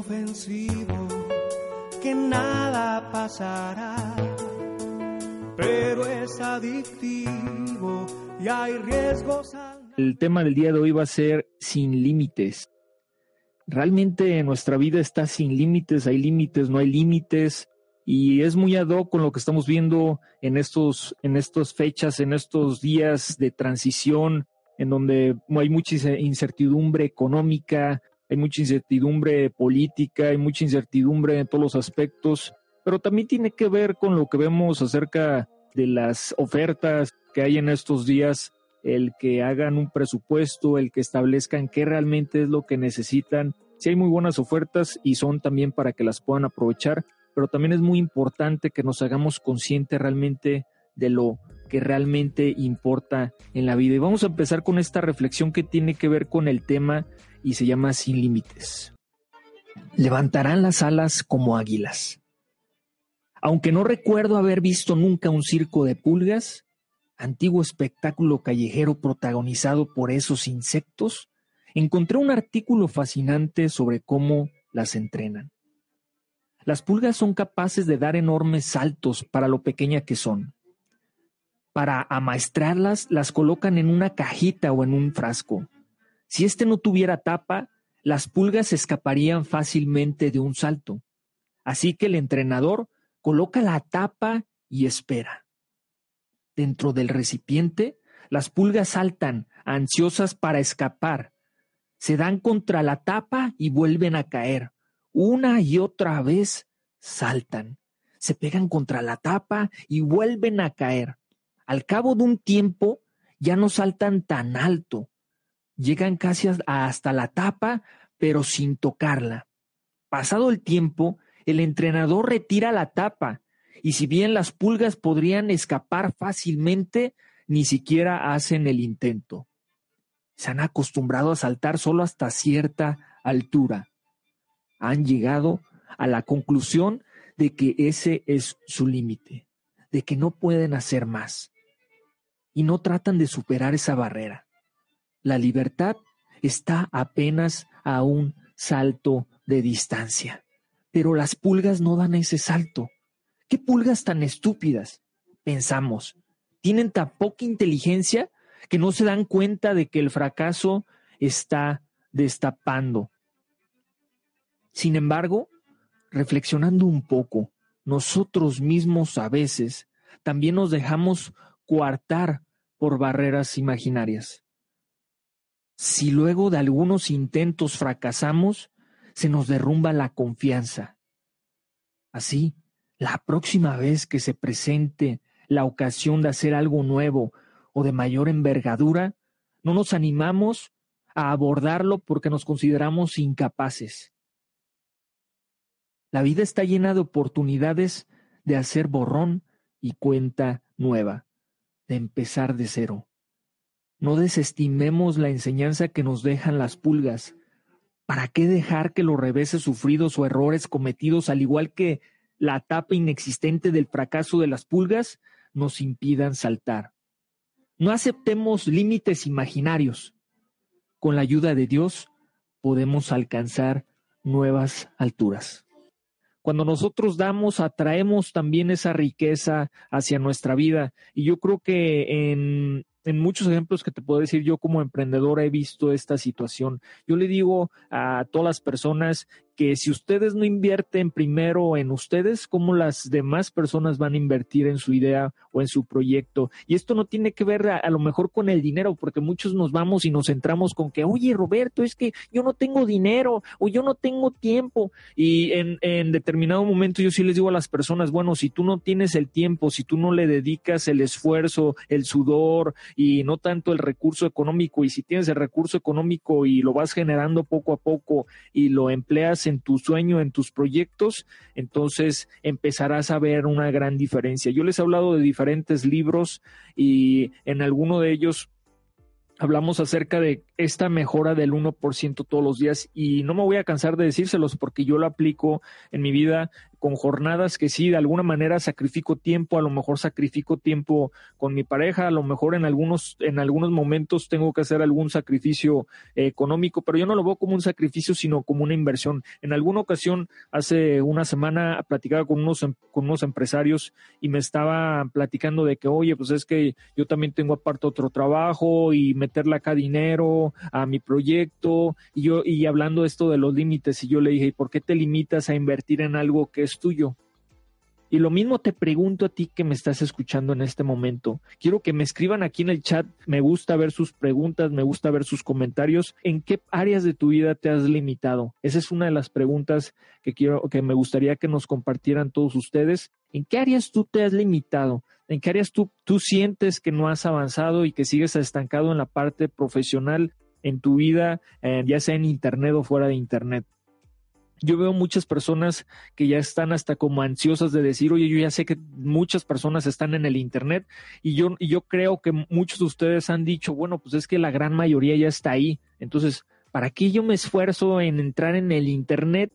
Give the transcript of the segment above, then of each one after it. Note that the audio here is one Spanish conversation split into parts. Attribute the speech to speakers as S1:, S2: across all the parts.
S1: Inofensivo que nada pasará, pero es adictivo y hay riesgos.
S2: El tema del día de hoy va a ser sin límites. Realmente nuestra vida está sin límites, hay límites, no hay límites y es muy ad hoc con lo que estamos viendo en estos en estas fechas, en estos días de transición en donde hay mucha incertidumbre económica, hay mucha incertidumbre política, hay mucha incertidumbre en todos los aspectos, pero también tiene que ver con lo que vemos acerca de las ofertas que hay en estos días, el que hagan un presupuesto, el que establezcan qué realmente es lo que necesitan. Si hay muy buenas ofertas y son también para que las puedan aprovechar, pero también es muy importante que nos hagamos conscientes realmente de lo que realmente importa en la vida. Y vamos a empezar con esta reflexión que tiene que ver con el tema y se llama Sin Límites. Levantarán las alas como águilas. Aunque no recuerdo haber visto nunca un circo de pulgas, antiguo espectáculo callejero protagonizado por esos insectos, encontré un artículo fascinante sobre cómo las entrenan. Las pulgas son capaces de dar enormes saltos para lo pequeña que son. Para amaestrarlas, las colocan en una cajita o en un frasco. Si éste no tuviera tapa, las pulgas escaparían fácilmente de un salto. Así que el entrenador coloca la tapa y espera. Dentro del recipiente, las pulgas saltan, ansiosas para escapar. Se dan contra la tapa y vuelven a caer. Una y otra vez saltan, se pegan contra la tapa y vuelven a caer. Al cabo de un tiempo ya no saltan tan alto, llegan casi hasta la tapa, pero sin tocarla. Pasado el tiempo, el entrenador retira la tapa, y si bien las pulgas podrían escapar fácilmente, ni siquiera hacen el intento. Se han acostumbrado a saltar solo hasta cierta altura han llegado a la conclusión de que ese es su límite, de que no pueden hacer más. Y no tratan de superar esa barrera. La libertad está apenas a un salto de distancia. Pero las pulgas no dan ese salto. ¿Qué pulgas tan estúpidas? Pensamos. Tienen tan poca inteligencia que no se dan cuenta de que el fracaso está destapando sin embargo, reflexionando un poco, nosotros mismos a veces también nos dejamos coartar por barreras imaginarias. Si luego de algunos intentos fracasamos, se nos derrumba la confianza. Así, la próxima vez que se presente la ocasión de hacer algo nuevo o de mayor envergadura, no nos animamos a abordarlo porque nos consideramos incapaces. La vida está llena de oportunidades de hacer borrón y cuenta nueva, de empezar de cero. No desestimemos la enseñanza que nos dejan las pulgas. ¿Para qué dejar que los reveses sufridos o errores cometidos, al igual que la etapa inexistente del fracaso de las pulgas, nos impidan saltar? No aceptemos límites imaginarios. Con la ayuda de Dios podemos alcanzar nuevas alturas. Cuando nosotros damos, atraemos también esa riqueza hacia nuestra vida. Y yo creo que en, en muchos ejemplos que te puedo decir, yo como emprendedor he visto esta situación. Yo le digo a todas las personas que si ustedes no invierten primero en ustedes, ¿cómo las demás personas van a invertir en su idea o en su proyecto? Y esto no tiene que ver a, lo mejor con el dinero, porque muchos nos vamos y nos centramos con que, oye, Roberto, es que yo no tengo dinero o yo no tengo tiempo. Y en, en determinado momento yo sí les digo a las personas, bueno, si tú no tienes el tiempo, si tú no le dedicas el esfuerzo, el sudor y no tanto el recurso económico, y si tienes el recurso económico y lo vas generando poco a poco y lo empleas en tu sueño, en tus proyectos, entonces empezarás a ver una gran diferencia. Yo les he hablado de diferentes libros y en alguno de ellos hablamos acerca de esta mejora del 1% todos los días y no me voy a cansar de decírselos porque yo lo aplico en mi vida con jornadas que sí, de alguna manera sacrifico tiempo, a lo mejor sacrifico tiempo con mi pareja, a lo mejor en algunos, en algunos momentos tengo que hacer algún sacrificio económico, pero yo no lo veo como un sacrificio, sino como una inversión. En alguna ocasión, hace una semana, platicaba con unos, em, con unos empresarios y me estaba platicando de que, oye, pues es que yo también tengo aparte otro trabajo y meterle acá dinero a mi proyecto y yo, y hablando esto de los límites, y yo le dije, ¿y por qué te limitas a invertir en algo que es tuyo. Y lo mismo te pregunto a ti que me estás escuchando en este momento. Quiero que me escriban aquí en el chat. Me gusta ver sus preguntas, me gusta ver sus comentarios. ¿En qué áreas de tu vida te has limitado? Esa es una de las preguntas que quiero, que me gustaría que nos compartieran todos ustedes. ¿En qué áreas tú te has limitado? ¿En qué áreas tú, tú sientes que no has avanzado y que sigues estancado en la parte profesional en tu vida, eh, ya sea en Internet o fuera de Internet? Yo veo muchas personas que ya están hasta como ansiosas de decir, oye, yo ya sé que muchas personas están en el Internet y yo, y yo creo que muchos de ustedes han dicho, bueno, pues es que la gran mayoría ya está ahí. Entonces, ¿para qué yo me esfuerzo en entrar en el Internet?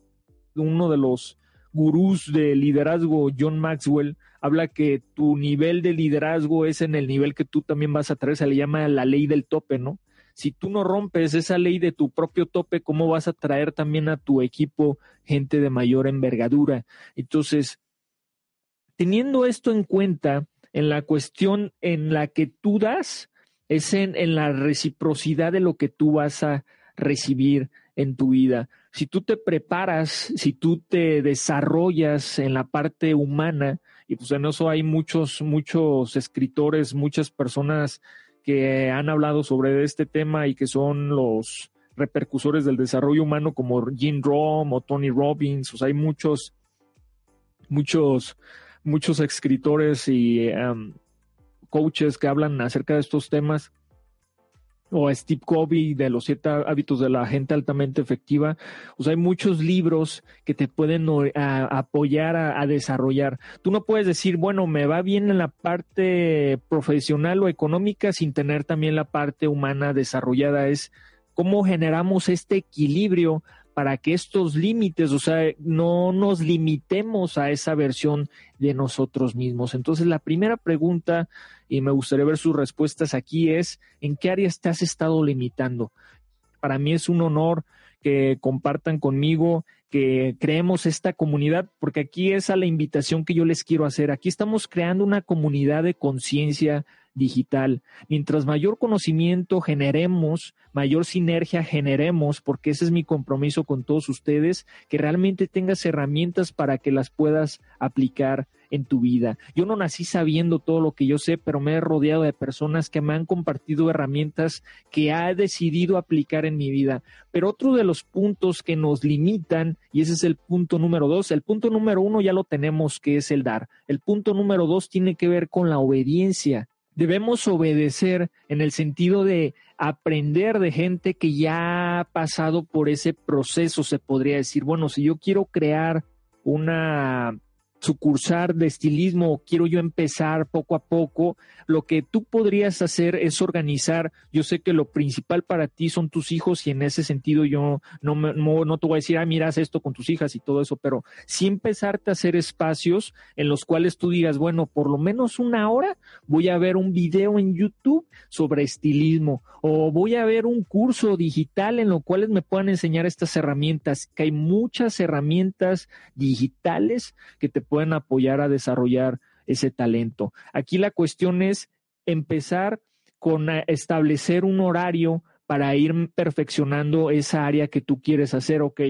S2: Uno de los gurús de liderazgo, John Maxwell, habla que tu nivel de liderazgo es en el nivel que tú también vas a traer, se le llama la ley del tope, ¿no? Si tú no rompes esa ley de tu propio tope, ¿cómo vas a traer también a tu equipo gente de mayor envergadura? Entonces, teniendo esto en cuenta, en la cuestión en la que tú das, es en, en la reciprocidad de lo que tú vas a recibir en tu vida. Si tú te preparas, si tú te desarrollas en la parte humana, y pues en eso hay muchos, muchos escritores, muchas personas que han hablado sobre este tema y que son los repercusores del desarrollo humano como Jim Rom o Tony Robbins, o sea, hay muchos, muchos, muchos escritores y um, coaches que hablan acerca de estos temas o a Steve Covey de los siete hábitos de la gente altamente efectiva. O sea, hay muchos libros que te pueden apoyar a, desarrollar. Tú no puedes decir, bueno, me va bien en la parte profesional o económica sin tener también la parte humana desarrollada. Es cómo generamos este equilibrio para que estos límites, o sea, no nos limitemos a esa versión de nosotros mismos. Entonces, la primera pregunta, y me gustaría ver sus respuestas aquí, es, ¿en qué áreas te has estado limitando? Para mí es un honor que compartan conmigo, que creemos esta comunidad, porque aquí es a la invitación que yo les quiero hacer. Aquí estamos creando una comunidad de conciencia digital. Mientras mayor conocimiento generemos, mayor sinergia generemos, porque ese es mi compromiso con todos ustedes, que realmente tengas herramientas para que las puedas aplicar en tu vida. Yo no nací sabiendo todo lo que yo sé, pero me he rodeado de personas que me han compartido herramientas que he decidido aplicar en mi vida. Pero otro de los puntos que nos limitan, y ese es el punto número dos, el punto número uno ya lo tenemos, que es el dar. El punto número dos tiene que ver con la obediencia debemos obedecer en el sentido de aprender de gente que ya ha pasado por ese proceso, se podría decir, bueno, si yo quiero crear una sucursar de estilismo quiero yo empezar poco a poco, lo que tú podrías hacer es organizar, yo sé que lo principal para ti son tus hijos y en ese sentido yo no, no, te voy a decir, ah, miras esto con tus hijas y todo eso, pero sí empezarte a hacer espacios en los cuales tú digas, bueno, por lo menos una hora voy a ver un video en YouTube sobre estilismo o voy a ver un curso digital en lo cual me puedan enseñar estas herramientas, que hay muchas herramientas digitales que te pueden apoyar a desarrollar ese talento. Aquí la cuestión es empezar con establecer un horario para ir perfeccionando esa área que tú quieres hacer, ok.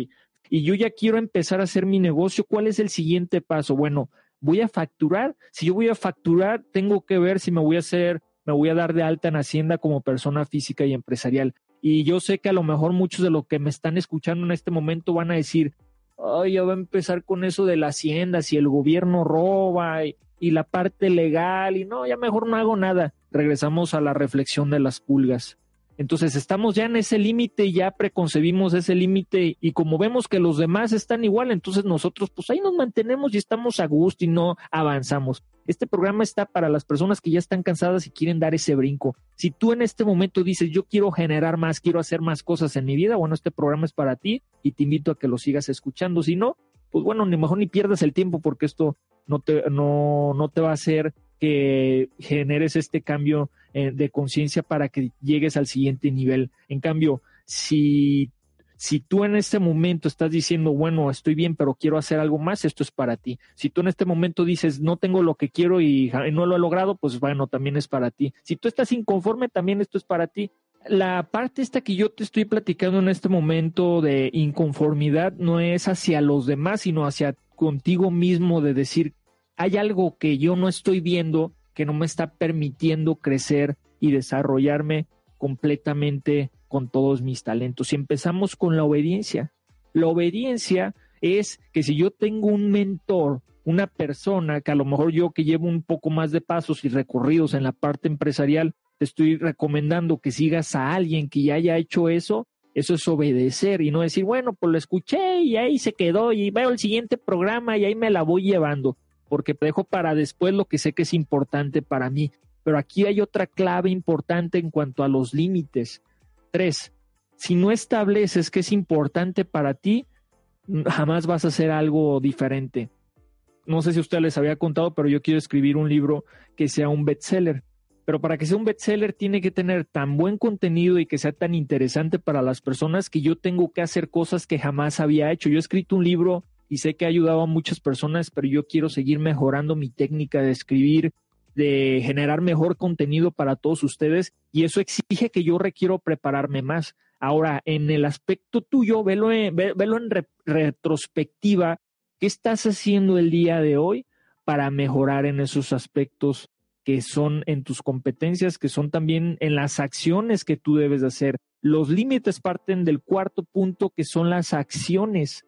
S2: Y yo ya quiero empezar a hacer mi negocio, ¿cuál es el siguiente paso? Bueno, voy a facturar. Si yo voy a facturar, tengo que ver si me voy a hacer, me voy a dar de alta en Hacienda como persona física y empresarial. Y yo sé que a lo mejor muchos de los que me están escuchando en este momento van a decir, ay, ya va a empezar con eso de la hacienda, si el gobierno roba y, y la parte legal, y no, ya mejor no hago nada. Regresamos a la reflexión de las pulgas. Entonces estamos ya en ese límite, ya preconcebimos ese límite y como vemos que los demás están igual, entonces nosotros pues ahí nos mantenemos y estamos a gusto y no avanzamos. Este programa está para las personas que ya están cansadas y quieren dar ese brinco. Si tú en este momento dices yo quiero generar más, quiero hacer más cosas en mi vida, bueno, este programa es para ti y te invito a que lo sigas escuchando. Si no, pues bueno, ni mejor ni pierdas el tiempo porque esto no te, no, no te va a hacer que generes este cambio eh, de conciencia para que llegues al siguiente nivel. En cambio, si, si tú en este momento estás diciendo, bueno, estoy bien, pero quiero hacer algo más, esto es para ti. Si tú en este momento dices, no tengo lo que quiero y no lo he logrado, pues bueno, también es para ti. Si tú estás inconforme, también esto es para ti. La parte esta que yo te estoy platicando en este momento de inconformidad no es hacia los demás, sino hacia contigo mismo de decir, hay algo que yo no estoy viendo que no me está permitiendo crecer y desarrollarme completamente con todos mis talentos. Y empezamos con la obediencia. La obediencia es que si yo tengo un mentor, una persona que a lo mejor yo que llevo un poco más de pasos y recorridos en la parte empresarial, te estoy recomendando que sigas a alguien que ya haya hecho eso, eso es obedecer y no decir, bueno, pues lo escuché y ahí se quedó y veo el siguiente programa y ahí me la voy llevando porque dejo para después lo que sé que es importante para mí. Pero aquí hay otra clave importante en cuanto a los límites. Tres, si no estableces que es importante para ti, jamás vas a hacer algo diferente. No sé si usted les había contado, pero yo quiero escribir un libro que sea un bestseller. Pero para que sea un bestseller tiene que tener tan buen contenido y que sea tan interesante para las personas que yo tengo que hacer cosas que jamás había hecho. Yo he escrito un libro y sé que ha ayudado a muchas personas, pero yo quiero seguir mejorando mi técnica de escribir, de generar mejor contenido para todos ustedes y eso exige que yo requiero prepararme más. Ahora, en el aspecto tuyo, velo en, en retrospectiva, ¿qué estás haciendo el día de hoy para mejorar en esos aspectos que son en tus competencias, que son también en las acciones que tú debes hacer? Los límites parten del cuarto punto, que son las acciones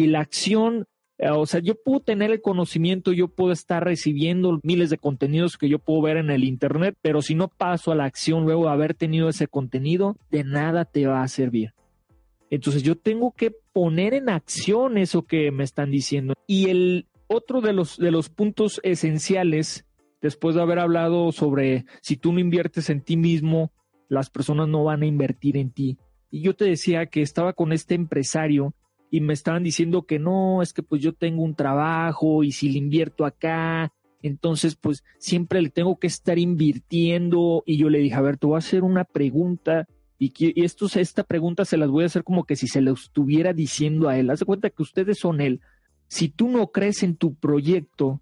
S2: y la acción, eh, o sea, yo puedo tener el conocimiento, yo puedo estar recibiendo miles de contenidos que yo puedo ver en el Internet, pero si no paso a la acción luego de haber tenido ese contenido, de nada te va a servir. Entonces yo tengo que poner en acción eso que me están diciendo. Y el otro de los, de los puntos esenciales, después de haber hablado sobre si tú no inviertes en ti mismo, las personas no van a invertir en ti. Y yo te decía que estaba con este empresario y me estaban diciendo que no, es que pues yo tengo un trabajo y si le invierto acá, entonces pues siempre le tengo que estar invirtiendo y yo le dije, a ver, te voy a hacer una pregunta y, y esto, esta pregunta se las voy a hacer como que si se lo estuviera diciendo a él. Haz de cuenta que ustedes son él. Si tú no crees en tu proyecto,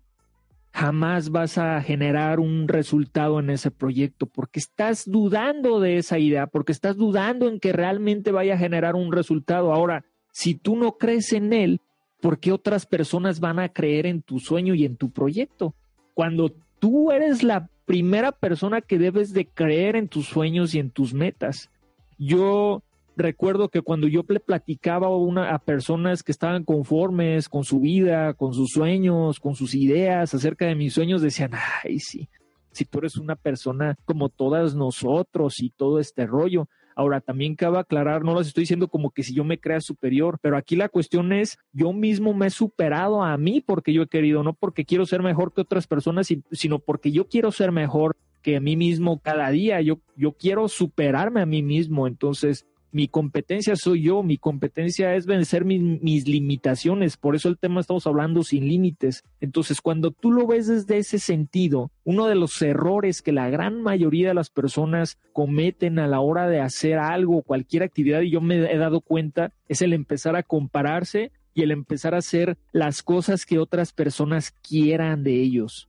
S2: jamás vas a generar un resultado en ese proyecto porque estás dudando de esa idea, porque estás dudando en que realmente vaya a generar un resultado. Ahora, si tú no crees en él, ¿por qué otras personas van a creer en tu sueño y en tu proyecto? Cuando tú eres la primera persona que debes de creer en tus sueños y en tus metas. Yo recuerdo que cuando yo le platicaba a, una, a personas que estaban conformes con su vida, con sus sueños, con sus ideas acerca de mis sueños, decían, ay, sí, si tú eres una persona como todas nosotros y todo este rollo, Ahora, también cabe aclarar, no les estoy diciendo como que si yo me crea superior, pero aquí la cuestión es, yo mismo me he superado a mí porque yo he querido, no porque quiero ser mejor que otras personas, sino porque yo quiero ser mejor que a mí mismo cada día. Yo, yo quiero superarme a mí mismo. Entonces, mi competencia soy yo, mi competencia es vencer mis, limitaciones, por eso el tema estamos hablando sin límites. Entonces, cuando tú lo ves desde ese sentido, uno de los errores que la gran mayoría de las personas cometen a la hora de hacer algo, cualquier actividad, y yo me he dado cuenta, es el empezar a compararse y el empezar a hacer las cosas que otras personas quieran de ellos.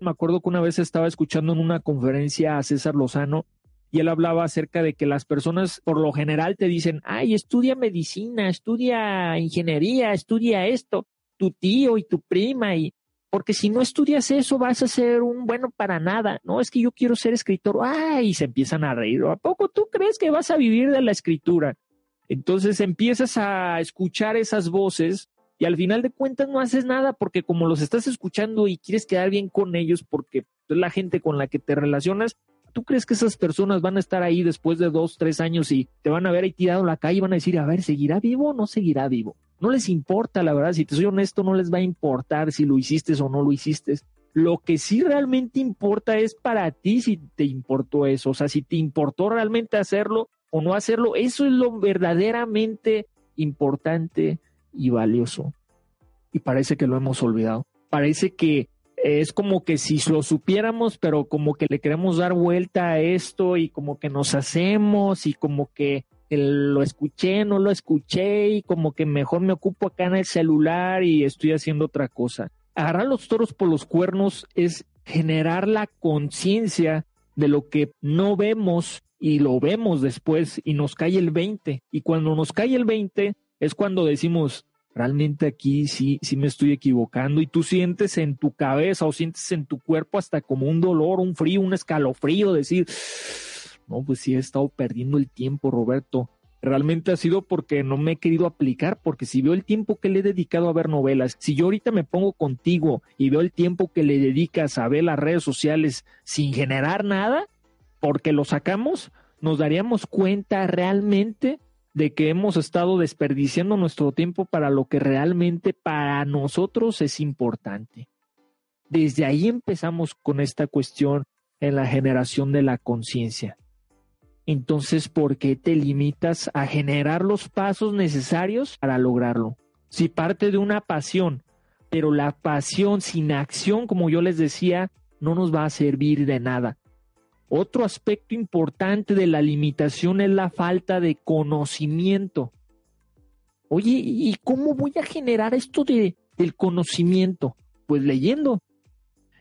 S2: Me acuerdo que una vez estaba escuchando en una conferencia a César Lozano y él hablaba acerca de que las personas por lo general te dicen, ay, estudia medicina, estudia ingeniería, estudia esto, tu tío y tu prima, y porque si no estudias eso vas a ser un bueno para nada, no, es que yo quiero ser escritor, ay, y se empiezan a reír, ¿a poco tú crees que vas a vivir de la escritura? Entonces empiezas a escuchar esas voces y al final de cuentas no haces nada porque como los estás escuchando y quieres quedar bien con ellos porque es la gente con la que te relacionas, ¿Tú crees que esas personas van a estar ahí después de dos, tres años y te van a ver ahí tirado en la calle y van a decir, a ver, ¿seguirá vivo o no seguirá vivo? No les importa, la verdad, si te soy honesto, no les va a importar si lo hiciste o no lo hiciste. Lo que sí realmente importa es para ti si te importó eso, o sea, si te importó realmente hacerlo o no hacerlo, eso es lo verdaderamente importante y valioso. Y parece que lo hemos olvidado. Parece que es como que si lo supiéramos, pero como que le queremos dar vuelta a esto y como que nos hacemos y como que lo escuché, no lo escuché y como que mejor me ocupo acá en el celular y estoy haciendo otra cosa. Agarrar los toros por los cuernos es generar la conciencia de lo que no vemos y lo vemos después y nos cae el 20. Y cuando nos cae el 20 es cuando decimos, realmente aquí sí, sí me estoy equivocando y tú sientes en tu cabeza o sientes en tu cuerpo hasta como un dolor, un frío, un escalofrío, decir, no, pues sí he estado perdiendo el tiempo, Roberto. Realmente ha sido porque no me he querido aplicar, porque si veo el tiempo que le he dedicado a ver novelas, si yo ahorita me pongo contigo y veo el tiempo que le dedicas a ver las redes sociales sin generar nada, porque lo sacamos, nos daríamos cuenta realmente de que hemos estado desperdiciando nuestro tiempo para lo que realmente para nosotros es importante. Desde ahí empezamos con esta cuestión en la generación de la conciencia. Entonces, ¿por qué te limitas a generar los pasos necesarios para lograrlo? Si parte de una pasión, pero la pasión sin acción, como yo les decía, no nos va a servir de nada. Otro aspecto importante de la limitación es la falta de conocimiento. Oye, ¿y cómo voy a generar esto de, del conocimiento? Pues leyendo.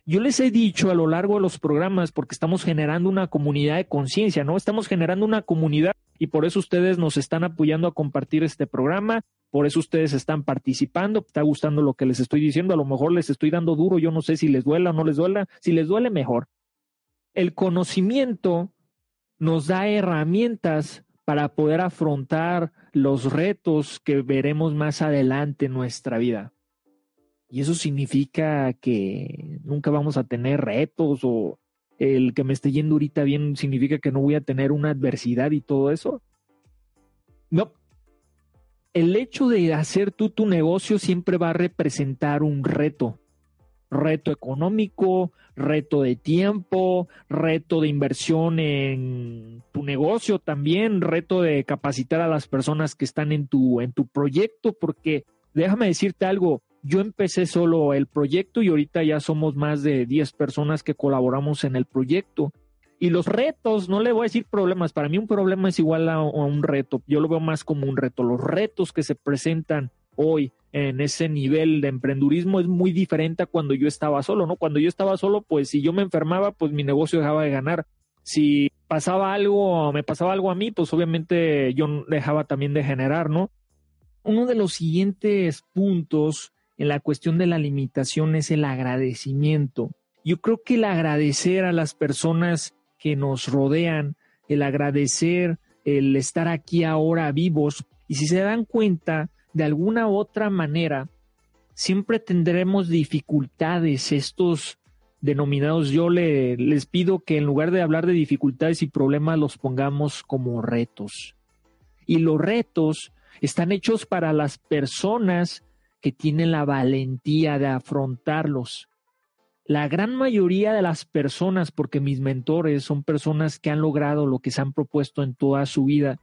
S2: Yo les he dicho a lo largo de los programas, porque estamos generando una comunidad de conciencia, ¿no? Estamos generando una comunidad y por eso ustedes nos están apoyando a compartir este programa, por eso ustedes están participando, está gustando lo que les estoy diciendo, a lo mejor les estoy dando duro, yo no sé si les duela o no les duela, si les duele mejor el conocimiento nos da herramientas para poder afrontar los retos que veremos más adelante en nuestra vida. Y eso significa que nunca vamos a tener retos o el que me esté yendo ahorita bien significa que no voy a tener una adversidad y todo eso. No. El hecho de hacer tú tu negocio siempre va a representar un reto reto económico, reto de tiempo, reto de inversión en tu negocio también, reto de capacitar a las personas que están en tu, en tu proyecto, porque déjame decirte algo, yo empecé solo el proyecto y ahorita ya somos más de 10 personas que colaboramos en el proyecto. Y los retos, no le voy a decir problemas, para mí un problema es igual a, a un reto, yo lo veo más como un reto. Los retos que se presentan hoy en ese nivel de emprendurismo es muy diferente a cuando yo estaba solo, ¿no? Cuando yo estaba solo, pues si yo me enfermaba, pues mi negocio dejaba de ganar. Si pasaba algo, me pasaba algo a mí, pues obviamente yo dejaba también de generar, ¿no? Uno de los siguientes puntos en la cuestión de la limitación es el agradecimiento. Yo creo que el agradecer a las personas que nos rodean, el agradecer, el estar aquí ahora vivos, y si se dan cuenta, de alguna u otra manera, siempre tendremos dificultades. Estos denominados, yo le, les pido que en lugar de hablar de dificultades y problemas, los pongamos como retos. Y los retos están hechos para las personas que tienen la valentía de afrontarlos. La gran mayoría de las personas, porque mis mentores son personas que han logrado lo que se han propuesto en toda su vida,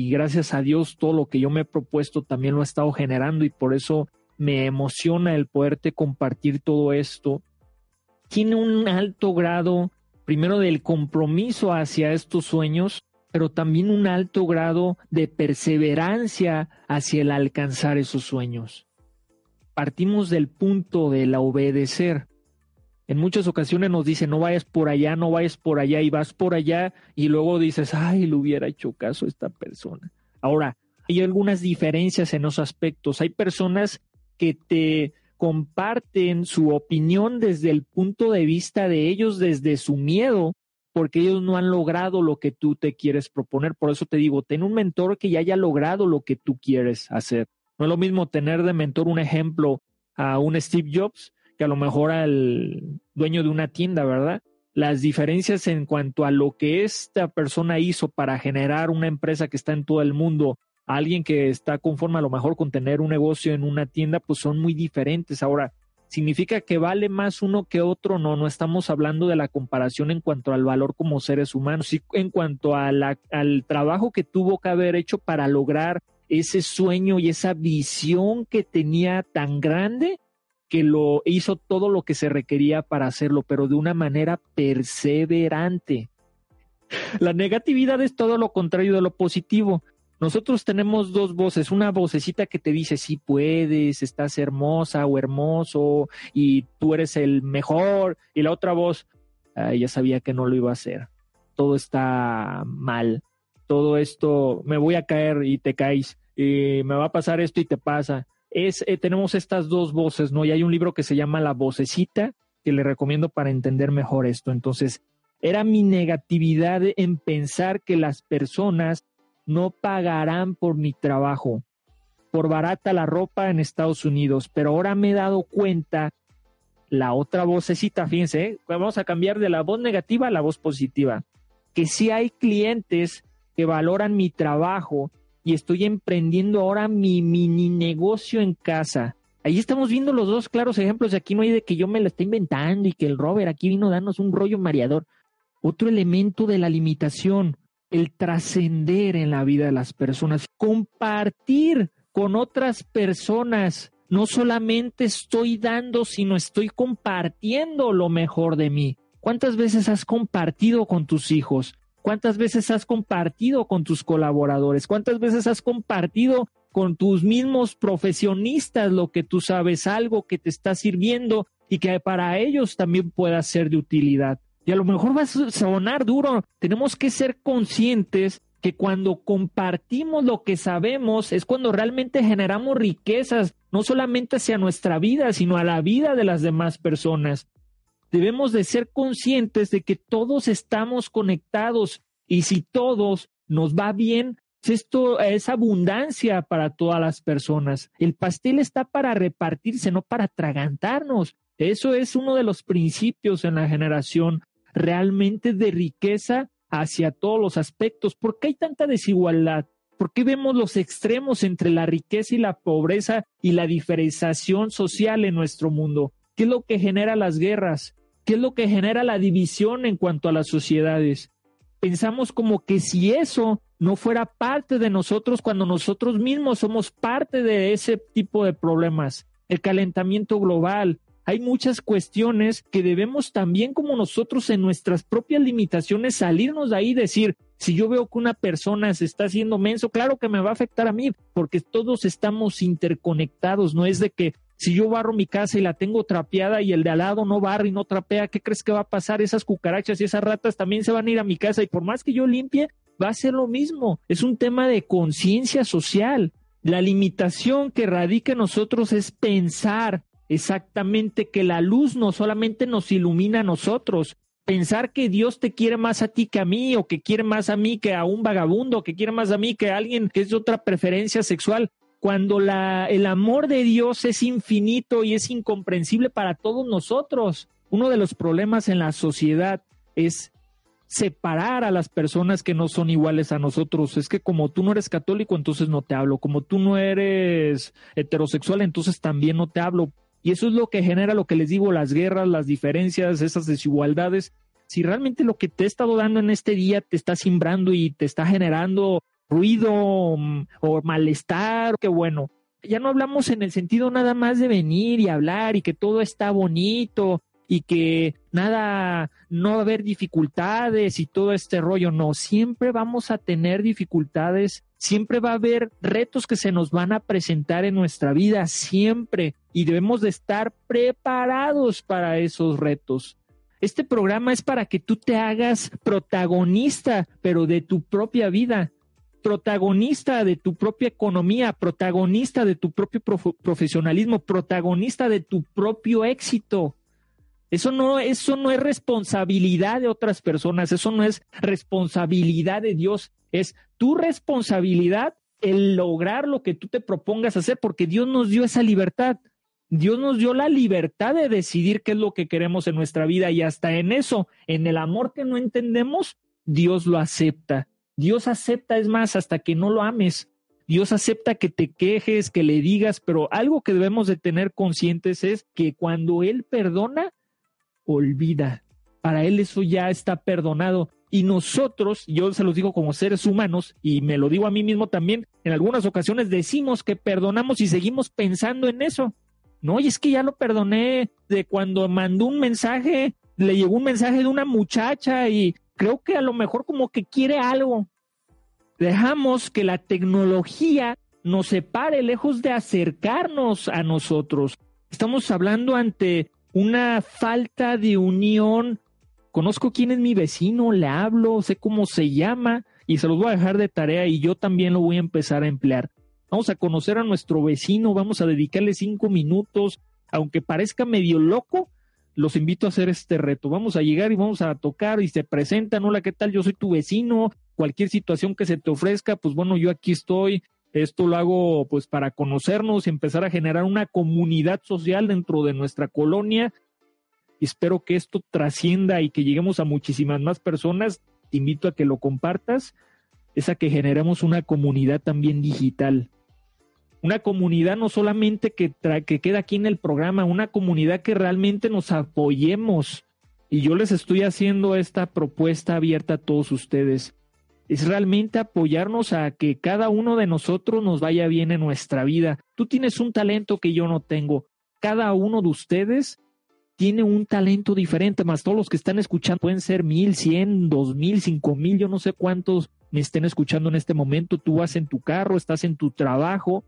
S2: y gracias a Dios todo lo que yo me he propuesto también lo he estado generando y por eso me emociona el poderte compartir todo esto. Tiene un alto grado, primero del compromiso hacia estos sueños, pero también un alto grado de perseverancia hacia el alcanzar esos sueños. Partimos del punto del obedecer en muchas ocasiones nos dice, no vayas por allá, no vayas por allá y vas por allá y luego dices, ay, le hubiera hecho caso a esta persona. Ahora, hay algunas diferencias en esos aspectos. Hay personas que te comparten su opinión desde el punto de vista de ellos, desde su miedo, porque ellos no han logrado lo que tú te quieres proponer. Por eso te digo, ten un mentor que ya haya logrado lo que tú quieres hacer. No es lo mismo tener de mentor un ejemplo a un Steve Jobs que a lo mejor al dueño de una tienda, ¿verdad? las diferencias en cuanto a lo que esta persona hizo para generar una empresa que está en todo el mundo, alguien que está conforme a lo mejor con tener un negocio en una tienda, pues son muy diferentes. Ahora, ¿significa que vale más uno que otro? No, no estamos hablando de la comparación en cuanto al valor como seres humanos, sí en cuanto al trabajo que tuvo que haber hecho para lograr ese sueño y esa visión que tenía tan grande que lo hizo todo lo que se requería para hacerlo, pero de una manera perseverante. La negatividad es todo lo contrario de lo positivo. Nosotros tenemos dos voces, una vocecita que te dice sí puedes, estás hermosa o hermoso y tú eres el mejor y la otra voz, ya sabía que no lo iba a hacer, todo está mal, todo esto, me voy a caer y te caes, y me va a pasar esto y te pasa, es, eh, tenemos estas dos voces, ¿no? Y hay un libro que se llama La vocecita, que le recomiendo para entender mejor esto. Entonces, era mi negatividad en pensar que las personas no pagarán por mi trabajo, por barata la ropa en Estados Unidos, pero ahora me he dado cuenta la otra vocecita, fíjense, ¿eh? vamos a cambiar de la voz negativa a la voz positiva, que si hay clientes que valoran mi trabajo y estoy emprendiendo ahora mi mini negocio en casa. Ahí estamos viendo los dos claros ejemplos. Aquí no hay de que yo me lo esté inventando y que el Robert aquí vino a darnos un rollo mareador. Otro elemento de la limitación, el trascender en la vida de las personas, compartir con otras personas. No solamente estoy dando, sino estoy compartiendo lo mejor de mí. ¿Cuántas veces has compartido con tus hijos? ¿Cuántas veces has compartido con tus colaboradores? ¿Cuántas veces has compartido con tus mismos profesionistas lo que tú sabes, algo que te está sirviendo y que para ellos también pueda ser de utilidad? Y a lo mejor va a sonar duro. Tenemos que ser conscientes que cuando compartimos lo que sabemos es cuando realmente generamos riquezas, no solamente hacia nuestra vida, sino a la vida de las demás personas debemos de ser conscientes de que todos estamos conectados y si todos nos va bien, esto es abundancia para todas las personas. El pastel está para repartirse, no para atragantarnos. Eso es uno de los principios en la generación realmente de riqueza hacia todos los aspectos. ¿Por qué hay tanta desigualdad? ¿Por qué vemos los extremos entre la riqueza y la pobreza y la diferenciación social en nuestro mundo? ¿Qué es lo que genera las guerras? ¿Qué es lo que genera la división en cuanto a las sociedades? Pensamos como que si eso no fuera parte de nosotros cuando nosotros mismos somos parte de ese tipo de problemas. El calentamiento global. Hay muchas cuestiones que debemos también como nosotros en nuestras propias limitaciones salirnos de ahí y decir, si yo veo que una persona se está haciendo menso, claro que me va a afectar a mí, porque todos estamos interconectados, no es de que si yo barro mi casa y la tengo trapeada y el de al lado no barra y no trapea, ¿qué crees que va a pasar? Esas cucarachas y esas ratas también se van a ir a mi casa y por más que yo limpie, va a ser lo mismo. Es un tema de conciencia social. La limitación que radica en nosotros es pensar exactamente que la luz no solamente nos ilumina a nosotros, pensar que Dios te quiere más a ti que a mí, o que quiere más a mí que a un vagabundo, que quiere más a mí que a alguien que es de otra preferencia sexual cuando la, el amor de Dios es infinito y es incomprensible para todos nosotros. Uno de los problemas en la sociedad es separar a las personas que no son iguales a nosotros. Es que como tú no eres católico, entonces no te hablo. Como tú no eres heterosexual, entonces también no te hablo. Y eso es lo que genera lo que les digo, las guerras, las diferencias, esas desigualdades. Si realmente lo que te he estado dando en este día te está simbrando y te está generando ruido mm, o malestar, qué bueno. Ya no hablamos en el sentido nada más de venir y hablar y que todo está bonito y que nada, no va a haber dificultades y todo este rollo. No, siempre vamos a tener dificultades, siempre va a haber retos que se nos van a presentar en nuestra vida, siempre. Y debemos de estar preparados para esos retos. Este programa es para que tú te hagas protagonista, pero de tu propia vida protagonista de tu propia economía, protagonista de tu propio profesionalismo, protagonista de tu propio éxito. Eso no, eso no es responsabilidad de otras personas, eso no es responsabilidad de Dios, es tu responsabilidad el lograr lo que tú te propongas hacer, porque Dios nos dio esa libertad. Dios nos dio la libertad de decidir qué es lo que queremos en nuestra vida y hasta en eso, en el amor que no entendemos, Dios lo acepta. Dios acepta, es más, hasta que no lo ames. Dios acepta que te quejes, que le digas, pero algo que debemos de tener conscientes es que cuando Él perdona, olvida. Para Él eso ya está perdonado. Y nosotros, yo se los digo como seres humanos, y me lo digo a mí mismo también, en algunas ocasiones decimos que perdonamos y seguimos pensando en eso. No, y es que ya lo perdoné de cuando mandó un mensaje, le llegó un mensaje de una muchacha y creo que a lo mejor como que quiere algo dejamos que la tecnología nos separe lejos de acercarnos a nosotros. Estamos hablando ante una falta de unión. Conozco quién es mi vecino, le hablo, sé cómo se llama y se los voy a dejar de tarea y yo también lo voy a empezar a emplear. Vamos a conocer a nuestro vecino, vamos a dedicarle cinco minutos, aunque parezca medio loco, los invito a hacer este reto. Vamos a llegar y vamos a tocar y se presentan, hola, ¿qué tal? Yo soy tu vecino, cualquier situación que se te ofrezca, pues bueno, yo aquí estoy. Esto lo hago pues para conocernos y empezar a generar una comunidad social dentro de nuestra colonia. Espero que esto trascienda y que lleguemos a muchísimas más personas. Te invito a que lo compartas, es a que generemos una comunidad también digital. Una comunidad no solamente que, que queda aquí en el programa, una comunidad que realmente nos apoyemos. Y yo les estoy haciendo esta propuesta abierta a todos ustedes es realmente apoyarnos a que cada uno de nosotros nos vaya bien en nuestra vida. Tú tienes un talento que yo no tengo. Cada uno de ustedes tiene un talento diferente, más todos los que están escuchando pueden ser mil, cien, dos mil, cinco mil, yo no sé cuántos me estén escuchando en este momento. Tú vas en tu carro, estás en tu trabajo.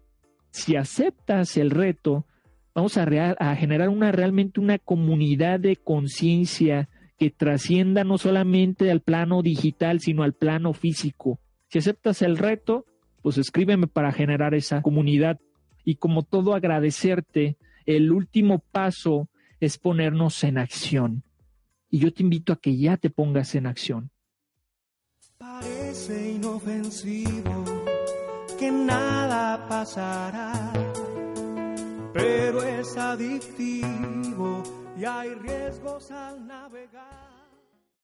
S2: Si aceptas el reto, vamos a, generar una realmente una comunidad de conciencia que trascienda no solamente al plano digital, sino al plano físico. Si aceptas el reto, pues escríbeme para generar esa comunidad. Y como todo agradecerte, el último paso es ponernos en acción. Y yo te invito a que ya te pongas en acción.
S1: Parece inofensivo que nada pasará, pero es adictivo y hay riesgos al